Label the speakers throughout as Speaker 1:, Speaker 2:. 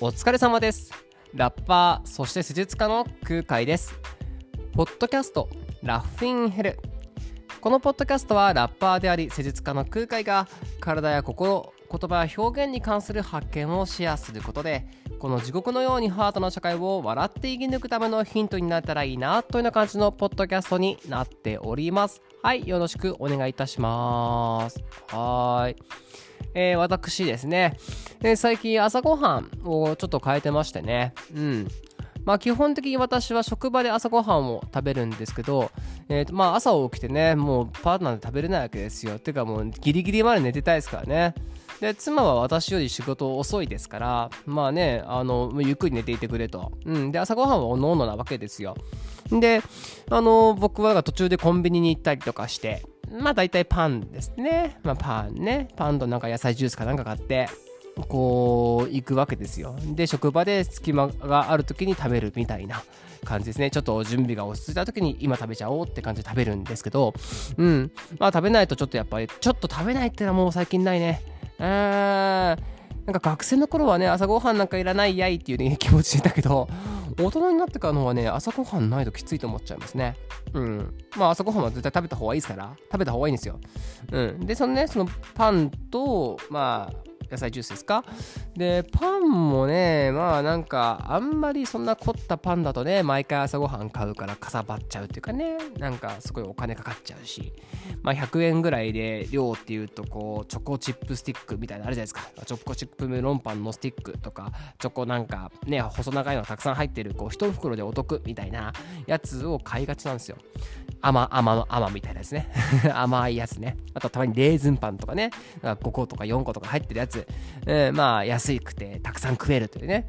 Speaker 1: お疲れ様です。ラッパーそして施術家の空海です。ポッドキャストラッフィンヘル。このポッドキャストはラッパーであり施術家の空海が体や心言葉や表現に関する発見をシェアすることでこの地獄のようにハートな社会を笑って生き抜くためのヒントになったらいいなというような感じのポッドキャストになっております。はいよろしくお願いいたします。はい。えー、私ですね、えー、最近朝ごはんをちょっと変えてましてね。うん。まあ基本的に私は職場で朝ごはんを食べるんですけど、えーとまあ、朝起きてねもうパートナーで食べれないわけですよ。てかもうギリギリまで寝てたいですからね。で妻は私より仕事遅いですからまあねあのゆっくり寝ていてくれと、うん、で朝ごはんはおのおのなわけですよ。であの僕は途中でコンビニに行ったりとかしてまあ大体パンですね。まあパンね。パンとなんか野菜ジュースかなんか買って、こう行くわけですよ。で、職場で隙間がある時に食べるみたいな感じですね。ちょっと準備が落ち着いた時に今食べちゃおうって感じで食べるんですけど、うん。まあ食べないとちょっとやっぱり、ちょっと食べないってのはもう最近ないね。うーん。なんか学生の頃はね、朝ごはんなんかいらないやいっていう、ね、気持ちでいたけど、大人になってからのはね、朝ごはんないときついと思っちゃいますね。うん。まあ朝ごはんは絶対食べた方がいいですから、食べた方がいいんですよ。うん。で、そのね、そのパンと、まあ、野菜ジュースですか？でパンもねまあなんかあんまりそんな凝ったパンだとね毎回朝ごはん買うからかさばっちゃうっていうかねなんかすごいお金かかっちゃうし。まあ100円ぐらいで量っていうとこうチョコチップスティックみたいなあるじゃないですか。チョコチップメロンパンのスティックとかチョコなんかね細長いのがたくさん入ってるこう1袋でお得みたいなやつを買いがちなんですよ。甘甘の甘みたいなやつね。甘いやつね。あとたまにレーズンパンとかね。5個とか4個とか入ってるやつ、えー、まあ安くてたくさん食えるというね、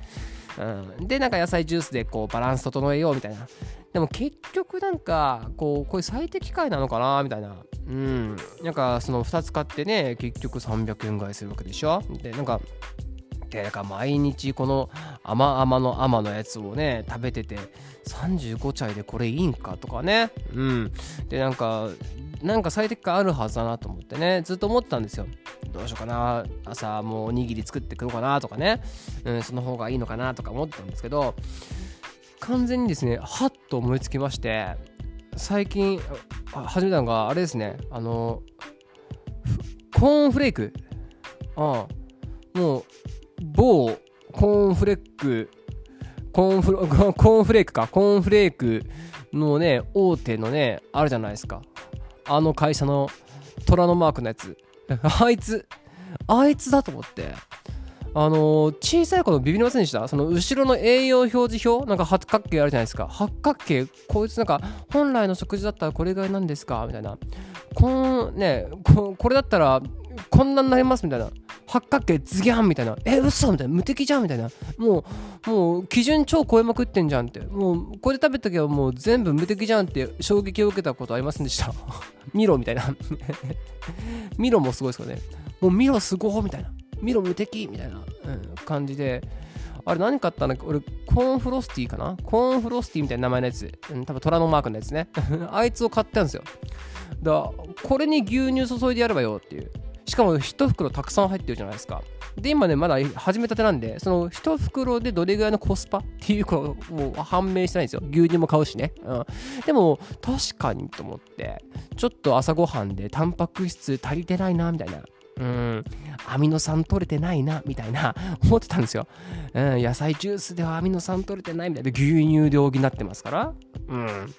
Speaker 1: うん、でなんか野菜ジュースでこうバランス整えようみたいな。でも結局なんかこうこれ最適解なのかなみたいな。うん。なんかその2つ買ってね結局300円ぐらいするわけでしょ。でなんかでなんか毎日この甘々の甘のやつをね食べてて35歳でこれいいんかとかね。うん。でなんかなんか最適化あるはずだなと思ってねずっと思ってたんですよ。どうしようかな。朝もうおにぎり作ってくろうかなとかね、うん、その方がいいのかなとか思ってたんですけど完全にですねはっと思いつきまして最近始めたのがあれですね。あのコーンフレーク。ああ。もう某コーンフレックコーンフ コーンフレークか。コーンフレークのね大手のねあるじゃないですか。あの会社の虎のマークのやつ。あいつあいつだと思って。あのー、小さい頃ビビりませんでした？その後ろの栄養表示表？なんか八角形あるじゃないですか。八角形？こいつなんか本来の食事だったらこれぐらいなんですか？みたいな。このねここれだったらこんなになります？みたいな。八角形ズギャンみたいな。え嘘みたいな。無敵じゃんみたいな。もうもう基準超超えまくってんじゃんって。もうこれ食べた時はもう全部無敵じゃんって衝撃を受けたことありませんでした。ミロみたいな。ミロもすごいですよね。もうミロすごいみたいな。ミロ無敵みたいな、うん、感じで。あれ何買ったんだっけ？俺、コーンフロスティーかな？コーンフロスティーみたいな名前のやつ。うん、多分虎のマークのやつね。あいつを買ったんですよ。だからこれに牛乳注いでやればよっていう。しかも1袋たくさん入ってるじゃないですか。で、今ね、まだ始めたてなんで、その1袋でどれぐらいのコスパっていうこともう判明してないんですよ。牛乳も買うしね。うん。でも、確かにと思って、ちょっと朝ごはんでタンパク質足りてないな、みたいな。うん、アミノ酸取れてないな、みたいな、思ってたんですよ。うん、野菜ジュースではアミノ酸取れてないみたいな、牛乳で補ってますから。うん。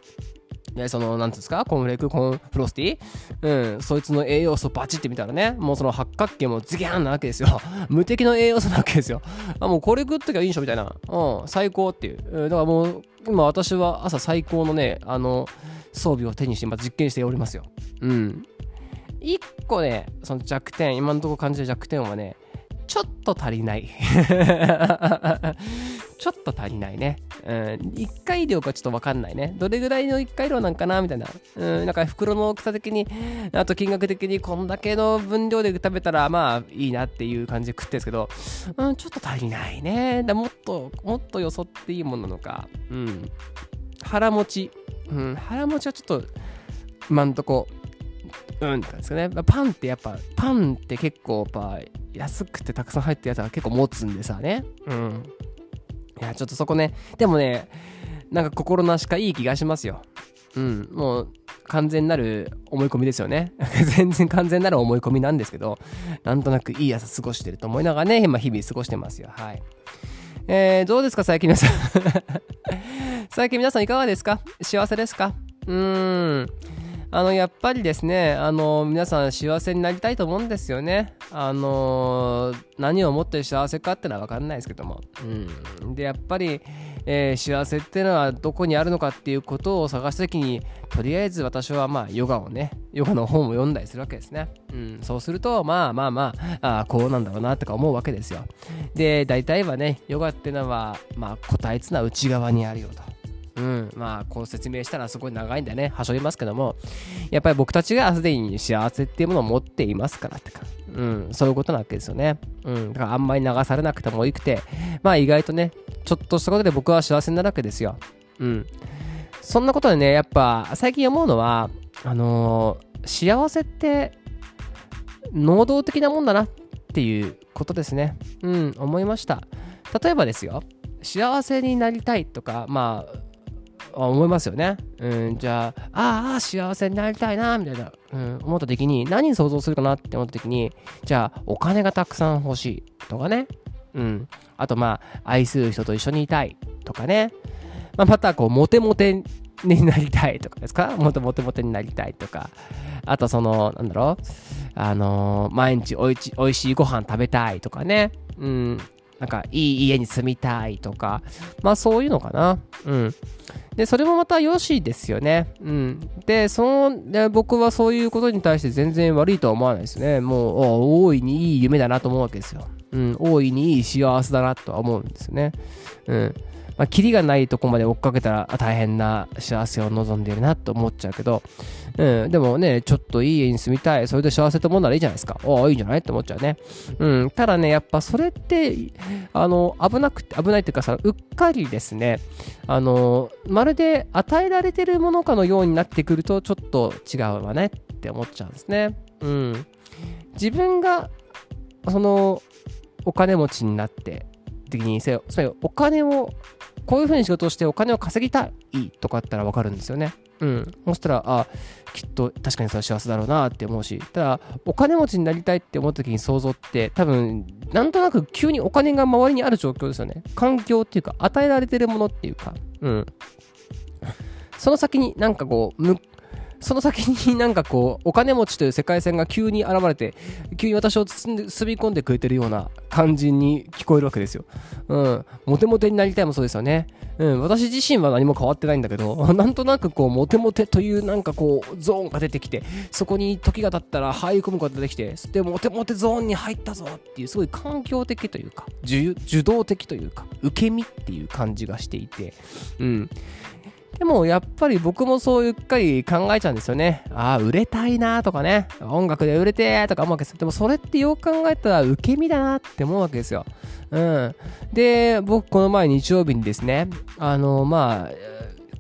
Speaker 1: で、その、なんつうんですか、コーンフレーク、コンフロスティうん、そいつの栄養素バチって見たらね、もうその八角形もズギャンなわけですよ。無敵の栄養素なわけですよ。あ、もうこれ食っときゃいいんしょみたいな。うん、最高っていう。だからもう、今私は朝最高のね、あの、装備を手にして、ま実験しておりますよ。うん。一個ね、その弱点、今のところ感じる弱点はね、ちょっと足りない。ちょっと足りないね。うん、1回量かちょっとわかんないね。どれぐらいの1回量なんかな？みたいな。うん、なんか袋の大きさ的に、あと金額的にこんだけの分量で食べたらまあいいなっていう感じで食ってるんですけど、うん、ちょっと足りないね。だもっと、もっとよそっていいものなのか。うん。腹持ち。うん、腹持ちはちょっと、今んとこ、うんって感じですかね。パンってやっぱ、パンって結構やっぱ安くてたくさん入ってるやつは結構持つんでさね。うん。いやちょっとそこね。でもねなんか心なしかいい気がしますよ。うん。もう完全なる思い込みですよね。全然完全なる思い込みなんですけどなんとなくいい朝過ごしてると思いながらね、まあ、日々過ごしてますよ。はい。えー、どうですか最近皆さん。最近皆さんいかがですか？幸せですか？うーん。あのやっぱりですねあの皆さん幸せになりたいと思うんですよね。あの何を思って幸せかってのは分かんないですけども、うん、でやっぱり、えー、幸せっていうのはどこにあるのかっていうことを探した時にとりあえず私はまあヨガをねヨガの本を読んだりするわけですね、うん、そうするとまあまあまああこうなんだろうなとか思うわけですよ。で大体はねヨガっていうのはまあ答えつな内側にあるよとうん、まあこう説明したらすごい長いんでねはしょりますけどもやっぱり僕たちがすでに幸せっていうものを持っていますからってか、うん、そういうことなわけですよね、うん、だからあんまり流されなくてもよくてまあ意外とねちょっとしたことで僕は幸せになるわけですよ。うん。そんなことでねやっぱ最近思うのはあのー、幸せって能動的なもんだなっていうことですね。うん。思いました。例えばですよ。幸せになりたいとかまあ思いますよね。うん、じゃあ、ああ、幸せになりたいな、みたいな、うん、思った時に、何想像するかなって思った時に、じゃあ、お金がたくさん欲しいとかね。うん。あと、まあ、愛する人と一緒にいたいとかね。まあ、また、こう、モテモテになりたいとかですか？もっとモテモテになりたいとか。あと、その、なんだろう？あのー、毎日おいちおいしいご飯食べたいとかね。うん。なんか、いい家に住みたいとか。まあ、そういうのかな。うん。で、それもまた良しですよね。うん。で、その、で僕はそういうことに対して全然悪いとは思わないですね。もう、大いにいい夢だなと思うわけですよ。うん、大いにいい幸せだなとは思うんですよね。うん。まあ、キリがないとこまで追っかけたら大変な幸せを望んでいるなと思っちゃうけど、うん、でもね、ちょっといい家に住みたい、それで幸せと思うならいいじゃないですか。おあ、いいんじゃないって思っちゃうね。うん、ただね、やっぱそれって、あの、危なくて、危ないっていうかさ、うっかりですね、あの、まるで与えられてるものかのようになってくると、ちょっと違うわねって思っちゃうんですね。うん。自分が、その、お金持ちになって、的にせよそれお金をこういうふうに仕事をしてお金を稼ぎたいとかあったら分かるんですよね。うん。そしたら、あ、きっと確かにそれは幸せだろうなって思うし、ただ、お金持ちになりたいって思った時に想像って、多分、なんとなく急にお金が周りにある状況ですよね。環境っていうか、与えられてるものっていうか、うん。その先になんかこう、その先になんかこう、お金持ちという世界線が急に現れて、急に私を包んで、包み込んでくれてるような感じに聞こえるわけですよ。うん。モテモテになりたいもそうですよね。うん。私自身は何も変わってないんだけど、なんとなくこう、モテモテというなんかこう、ゾーンが出てきて、そこに時が経ったら入り込むことが出てきて、で、モテモテゾーンに入ったぞっていう、すごい環境的というか、受動的というか、受け身っていう感じがしていて、うん。でもやっぱり僕もそううっかり考えちゃうんですよね。ああ、売れたいなとかね、音楽で売れてとか思うわけですでもそれってよく考えたら受け身だなって思うわけですよ。うん。で、僕この前日曜日にですね、あの、まあ、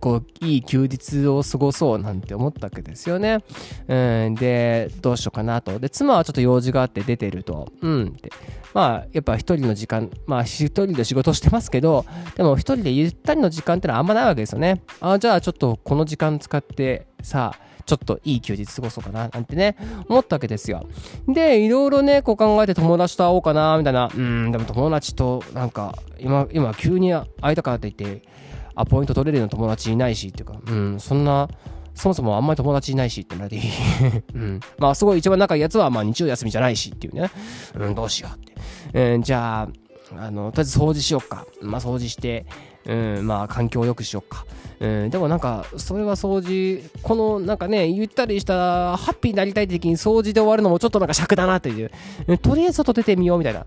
Speaker 1: こう、いい休日を過ごそうなんて思ったわけですよね。うん。で、どうしようかなと。で、妻はちょっと用事があって出てると。うんって。まあ、やっぱ一人の時間、まあ一人で仕事してますけど、でも一人でゆったりの時間ってのはあんまないわけですよね。ああじゃあちょっとこの時間使ってさ、ちょっといい休日過ごそうかななんてね、思ったわけですよ。で、いろいろね、こう考えて友達と会おうかな、みたいな。うん、でも友達となんか、今、今急に会いたからといって、アポイント取れるような友達いないしっていうか、うん、そんな、そもそもあんまり友達いないしってなり、うん。まあ、すごい一番仲いいやつは、まあ、日曜休みじゃないしっていうね。うん、どうしようって。うん、じゃあ、あの、とりあえず掃除しようか。まあ、掃除して、うん、まあ、環境を良くしようか。うん、でもなんか、それは掃除、このなんかね、ゆったりしたハッピーになりたい時に掃除で終わるのもちょっとなんか尺だなっていう。とりあえず外出てみようみたいな。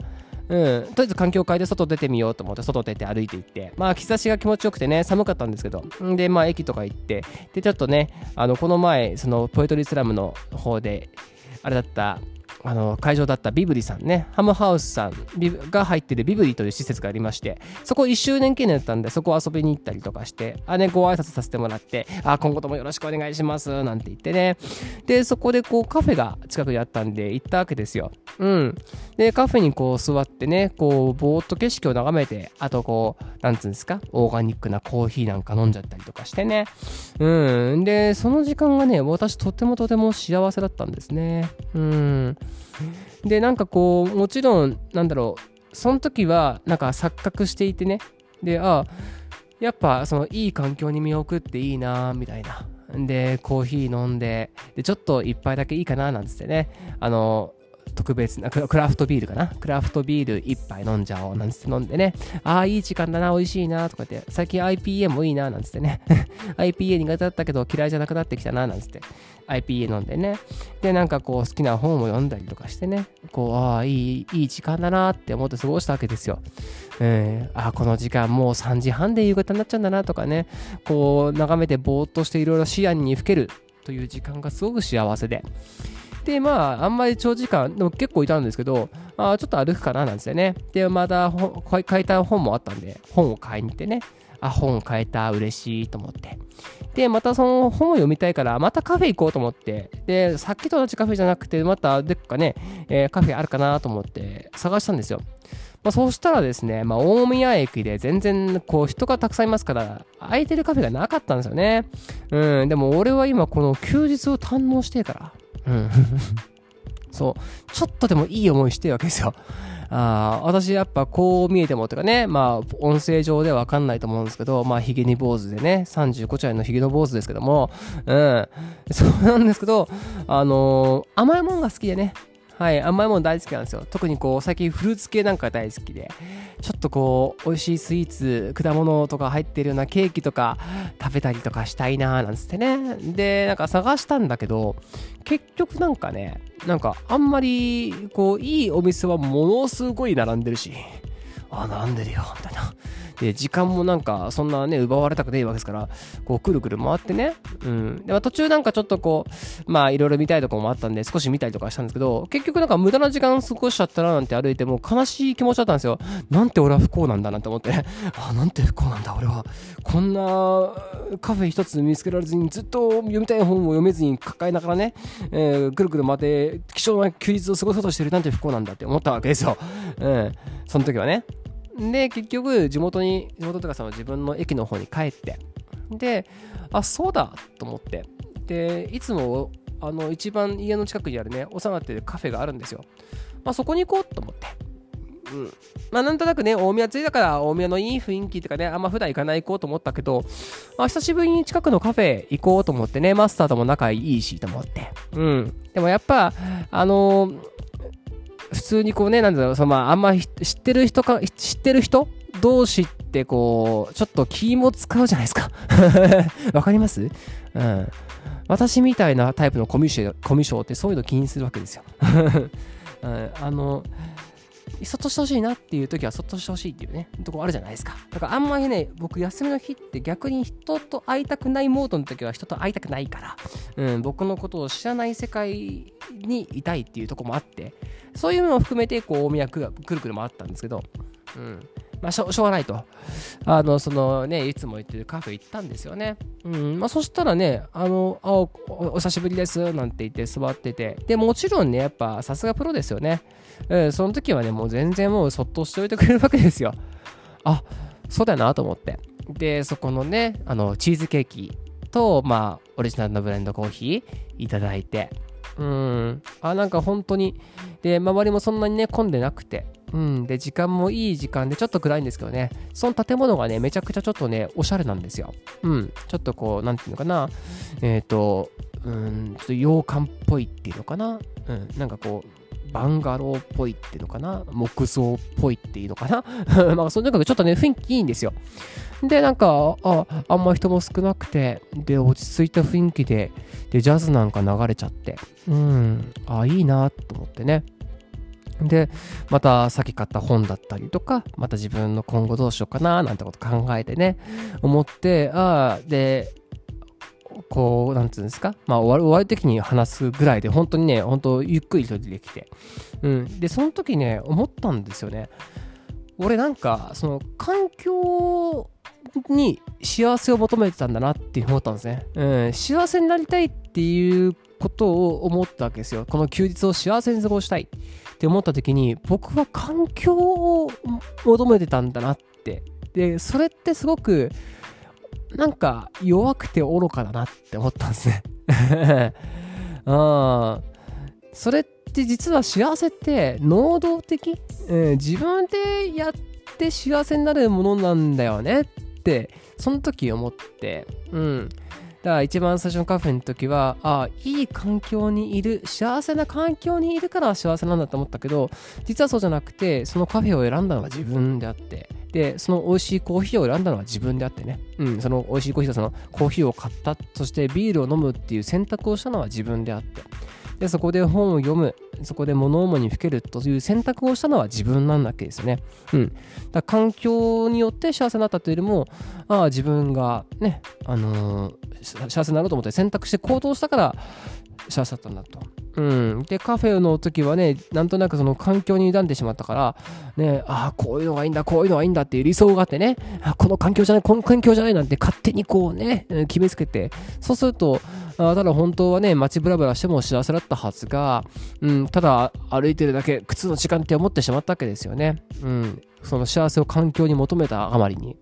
Speaker 1: うん、とりあえず環境を変えて外出てみようと思って外出て歩いていって。まあ日差しが気持ちよくてね寒かったんですけど。でまあ駅とか行って。でちょっとねあのこの前そのポエトリースラムの方であれだったあの会場だったビブリさんね、ハムハウスさんが入ってるビブリという施設がありまして、そこ1周年記念だったんで、そこ遊びに行ったりとかして、あね、ご挨拶させてもらって、あ、今後ともよろしくお願いします、なんて言ってね。で、そこでこうカフェが近くにあったんで行ったわけですよ。うん。で、カフェにこう座ってね、こう、ぼーっと景色を眺めて、あとこう、なんつうんですか、オーガニックなコーヒーなんか飲んじゃったりとかしてね。うん。で、その時間がね、私とてもとても幸せだったんですね。うん。で、なんかこう、もちろん、なんだろう、その時は、なんか錯覚していてね。で、ああ、やっぱそのいい環境に身を置くっていいなみたいな。で、コーヒー飲んで、で、ちょっと一杯だけいいかななんつってね、あの、特別なクラフトビールかな？クラフトビール一杯飲んじゃおうなんつって飲んでね。ああいい時間だな美味しいなとか言って。最近 IPA もいいななんつってね。IPA 苦手だったけど嫌いじゃなくなってきたななんつって。IPA 飲んでね。でなんかこう好きな本を読んだりとかしてね。こうああいいいい時間だなって思って過ごしたわけですよ。えー、あこの時間もう3時半で夕方になっちゃうんだなとかね。こう眺めてぼーっとしていろいろ視野にふけるという時間がすごく幸せで。で、まあ、あんまり長時間、でも結構いたんですけど、あちょっと歩くかななんですよね。で、また書いた本もあったんで、本を買いに行ってね、あ、本買えた、嬉しいと思って。で、またその本を読みたいから、またカフェ行こうと思って、で、さっきと同じカフェじゃなくて、またどっかね、えー、カフェあるかなと思って探したんですよ。まあ、そうしたらですね、まあ、大宮駅で全然こう人がたくさんいますから、空いてるカフェがなかったんですよね。うん、でも俺は今この休日を堪能してから、うん。そう。ちょっとでもいい思いしてるわけですよ。あ私やっぱこう見えてもとかね、まあ音声上ではわかんないと思うんですけど、まあヒゲに坊主でね、35歳のヒゲの坊主ですけども、うん。そうなんですけど、あのー、甘いもんが好きでね、はい、甘いもの大好きなんですよ。特にこう、最近フルーツ系なんか大好きで、ちょっとこう、美味しいスイーツ、果物とか入ってるようなケーキとか食べたりとかしたいなーなんつってね。で、なんか探したんだけど、結局なんかね、なんかあんまり、こう、いいお店はものすごい並んでるし、あ、並んでるよ、みたいな。で、時間もなんか、そんなね、奪われたくないわけですから、こう、くるくる回ってね、うん。で、まあ、途中なんかちょっとこう、まあ、いろいろ見たいとこもあったんで、少し見たりとかしたんですけど、結局なんか無駄な時間過ごしちゃったななんて歩いて、も悲しい気持ちだったんですよ。なんて俺は不幸なんだなんて思って、あ、なんて不幸なんだ、俺は。こんなカフェ一つ見つけられずに、ずっと読みたい本を読めずに抱えながらね、えー、くるくる回って、貴重な休日を過ごそうとしてるなんて不幸なんだって思ったわけですよ。うん。その時はね。で、結局、地元に、地元とかその自分の駅の方に帰って、で、あ、そうだと思って、で、いつも、あの、一番家の近くにあるね、お世話になってるカフェがあるんですよ。まあ、そこに行こうと思って。うん。まあ、なんとなくね、大宮着いたから、大宮のいい雰囲気とかね、あんま普段行かない行こうと思ったけど、まあ、久しぶりに近くのカフェ行こうと思ってね、マスターとも仲いいしと思って。うん。でもやっぱ、あのー普通にこうね、なんだろう、そのまあ、あんま知ってる人か、知ってる人同士ってこう、ちょっと気も使うじゃないですか。わかります？うん。私みたいなタイプのコミュ障コミュ障ってそういうの気にするわけですよ。うん、あの、そっとしてほしいなっていう時はそっとしてほしいっていうね、とこあるじゃないですか。だからあんまりね、僕休みの日って逆に人と会いたくないモードの時は人と会いたくないから、うん、僕のことを知らない世界にいたいっていうとこもあって、そういうのを含めてこう大宮くるくる回ったんですけど、うん。まあ、しょうがないと。あの、そのね、いつも行ってるカフェ行ったんですよね。うん。まあ、そしたらね、あの、あお、お久しぶりです、なんて言って座ってて。で、もちろんね、やっぱさすがプロですよね。うん、その時はね、もう全然もうそっとしておいてくれるわけですよ。あ、そうだよなと思って。で、そこのね、あの、チーズケーキと、まあ、オリジナルのブレンドコーヒーいただいて。うん。あ、なんか本当に、で、周りもそんなにね、混んでなくて、うん。で、時間もいい時間で、ちょっと暗いんですけどね、その建物がね、めちゃくちゃちょっとね、おしゃれなんですよ。うん。ちょっとこう、なんていうのかな、えっ、ー、と、うん、ちょっと洋館っぽいっていうのかな。うん。なんかこう、バンガローっぽいっていうのかな？木造っぽいっていうのかな？まあ、その中でちょっとね、雰囲気いいんですよ。で、なんか、あ、あんま人も少なくて、で、落ち着いた雰囲気で、で、ジャズなんか流れちゃって、うん、あ、いいなと思ってね。で、またさっき買った本だったりとか、また自分の今後どうしようかななんてこと考えてね、思って、ああ、で、こう、なんつうんですか、まあ、終わる、終わる時に話すぐらいで、本当にね、本当ゆっくりとできて。うん。で、その時ね、思ったんですよね。俺なんか、その、環境に幸せを求めてたんだなって思ったんですね。うん。幸せになりたいっていうことを思ったわけですよ。この休日を幸せに過ごしたいって思った時に、僕は環境を求めてたんだなって。で、それってすごく、なんか弱くて愚かだなって思ったんですね。それって実は幸せって能動的、うん、自分でやって幸せになるものなんだよねってその時思ってうん。だから一番最初のカフェの時はああいい環境にいる幸せな環境にいるから幸せなんだと思ったけど実はそうじゃなくてそのカフェを選んだのは自分であって。でその美味しいコーヒーを選んだのは自分であってね、うん、その美味しいコーヒーとそのコーヒーを買ったそしてビールを飲むっていう選択をしたのは自分であって。でそこで本を読むそこで物思いにふけるという選択をしたのは自分なんだけですよね。うん、だ環境によって幸せになったというよりもああ自分がね、あのー、幸せになろうと思って選択して行動したから幸せだった。んだと。うん、でカフェの時はねなんとなくその環境に傷んでしまったからねああこういうのがいいんだこういうのがいいんだっていう理想があってねこの環境じゃないこの環境じゃないなんて勝手にこうね決めつけてそうするとあただ本当はね街ブラブラしても幸せだったはずが、うん、ただ歩いてるだけ靴の時間って思ってしまったわけですよね、うん、その幸せを環境に求めたあまりに。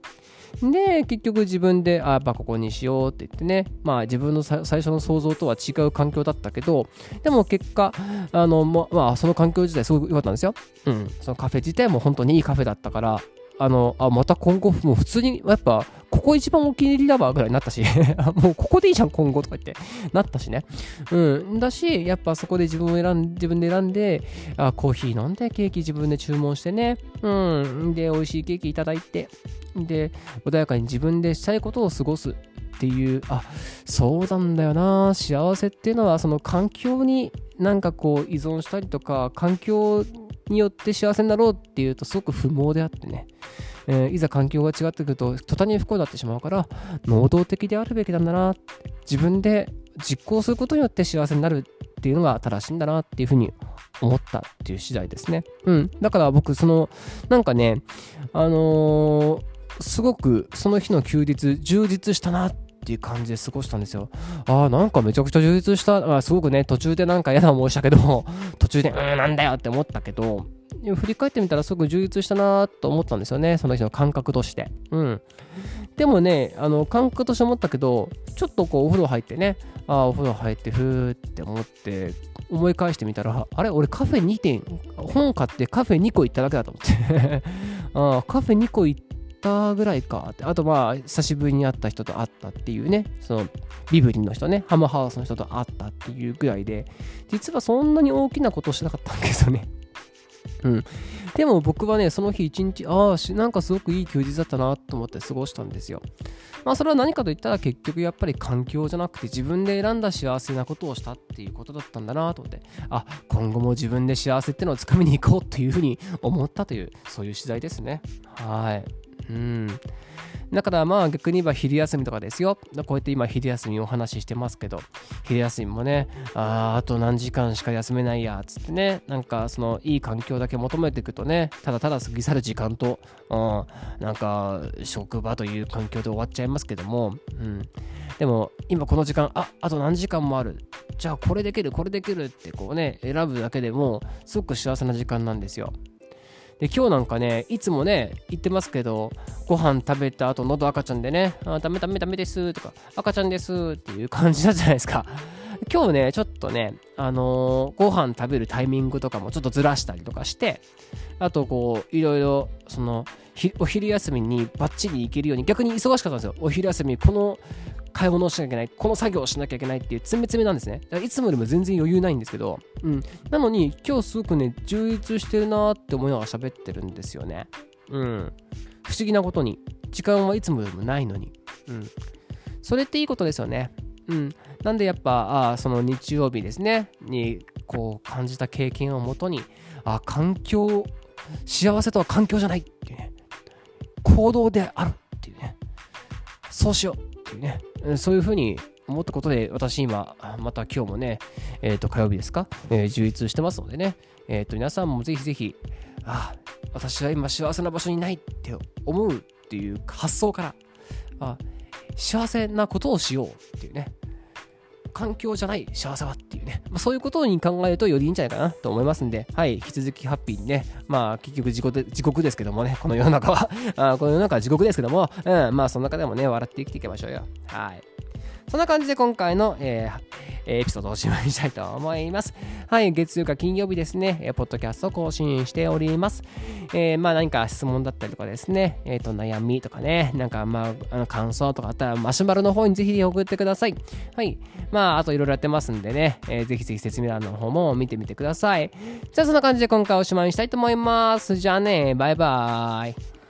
Speaker 1: で、結局自分で、あ、やっぱここにしようって言ってね、まあ自分の最初の想像とは違う環境だったけど、でも結果、あの、ままあその環境自体すごく良かったんですよ。うん。そのカフェ自体も本当にいいカフェだったから、あの、あ、また今後、もう普通に、やっぱ、ここ一番お気に入りだわぐらいになったし もうここでいいじゃん、今後とか言って、なったしね。うん。だし、やっぱそこで自分を選ん自分で選んで、あ、コーヒー飲んで、ケーキ自分で注文してね。うん。で、美味しいケーキいただいて、で、穏やかに自分でしたいことを過ごすっていう、あ、そうなんだよな。幸せっていうのは、その環境になんかこう依存したりとか、環境によって幸せになろうっていうとすごく不毛であってね、えー、いざ環境が違ってくると途端に不幸になってしまうから能動的であるべきなんだな自分で実行することによって幸せになるっていうのが正しいんだなっていうふうに思ったっていう次第ですね。うん。だから僕、その、なんかね、あのー、すごくその日の休日充実したなっっていう感じで過ごしたんですよ。ああ、なんかめちゃくちゃ充実した、あすごくね、途中でなんか嫌な思いしたけど、途中で、うん、なんだよって思ったけど、振り返ってみたらすごく充実したなと思ったんですよね、その日の感覚として。うん。でもね、あの感覚として思ったけど、ちょっとこうお風呂入ってね、ああ、お風呂入ってふーって思って、思い返してみたら、あれ？俺カフェ2点、本買ってカフェ2個行っただけだと思って あカフェ2個行って、たぐらいかって。あとまあ、久しぶりに会った人と会ったっていうね、そのビブリンの人ね、ハムハウスの人と会ったっていうぐらいで、実はそんなに大きなことをしなかったんですよね。うん。でも僕はね、その日一日、ああ、なんかすごくいい休日だったなと思って過ごしたんですよ。まあそれは何かといったら結局やっぱり環境じゃなくて自分で選んだ幸せなことをしたっていうことだったんだなと思って、あ、今後も自分で幸せってのをつかみに行こうっていうふうに思ったという、そういう次第ですね。はい。うん。だからまあ逆に言えば昼休みとかですよ。こうやって今昼休みお話ししてますけど、昼休みもね、ああと何時間しか休めないや、つってね、なんかそのいい環境だけ求めていくとね、ただただ過ぎ去る時間と、うん、なんか職場という環境で終わっちゃいますけども、うん。でも今この時間、あ、あと何時間もある。じゃあこれできる、これできるってこうね、選ぶだけでもすごく幸せな時間なんですよ。で今日なんかねいつもね言ってますけどご飯食べた後喉赤ちゃんでねあダメダメダメですとか赤ちゃんですっていう感じだじゃないですか。今日ねちょっとねあのー、ご飯食べるタイミングとかもちょっとずらしたりとかしてあとこういろいろそのお昼休みにバッチリ行けるように逆に忙しかったんですよお昼休みこの買い物をしなきゃいけない、この作業をしなきゃいけないっていう詰め詰めなんですね。だからいつもよりも全然余裕ないんですけど、うん。なのに、今日すごくね、充実してるなって思いながら喋ってるんですよね。うん。不思議なことに、時間はいつもよりもないのに。うん。それっていいことですよね。うん。なんでやっぱ、あその日曜日ですね、に、こう感じた経験をもとに、あ環境、幸せとは環境じゃないっていうね、行動であるっていうね、そうしようっていうね、そういうふうに思ったことで、私今、また今日もね、えっ、ー、と、火曜日ですか、えー、充実してますのでね、えっ、ー、と、皆さんもぜひぜひ、ああ、私は今幸せな場所にないって思うっていう発想から、あ、幸せなことをしようっていうね、環境じゃない幸せはっていうね、まあ、そういうことに考えるとよりいいんじゃないかなと思いますんで、はい、引き続きハッピーにね、まあ結局地獄で地獄ですけどもね、この世の中は。あこの世の中は地獄ですけども、うん、まあその中でもね、笑って生きていきましょうよ。はい。そんな感じで今回の、えー、エピソードをおしまいにしたいと思います。はい、月曜か金曜日ですね、えポッドキャストを更新しております。えー、まあ何か質問だったりとかですね、えっ、ー、と悩みとかね、なんかまあ、あの感想とかあったらマシュマロの方にぜひ送ってください。はい。まあ、あといろいろやってますんでね、えー、ぜひぜひ説明欄の方も見てみてください。じゃあそんな感じで今回おしまいにしたいと思います。じゃあね、バイバーイ。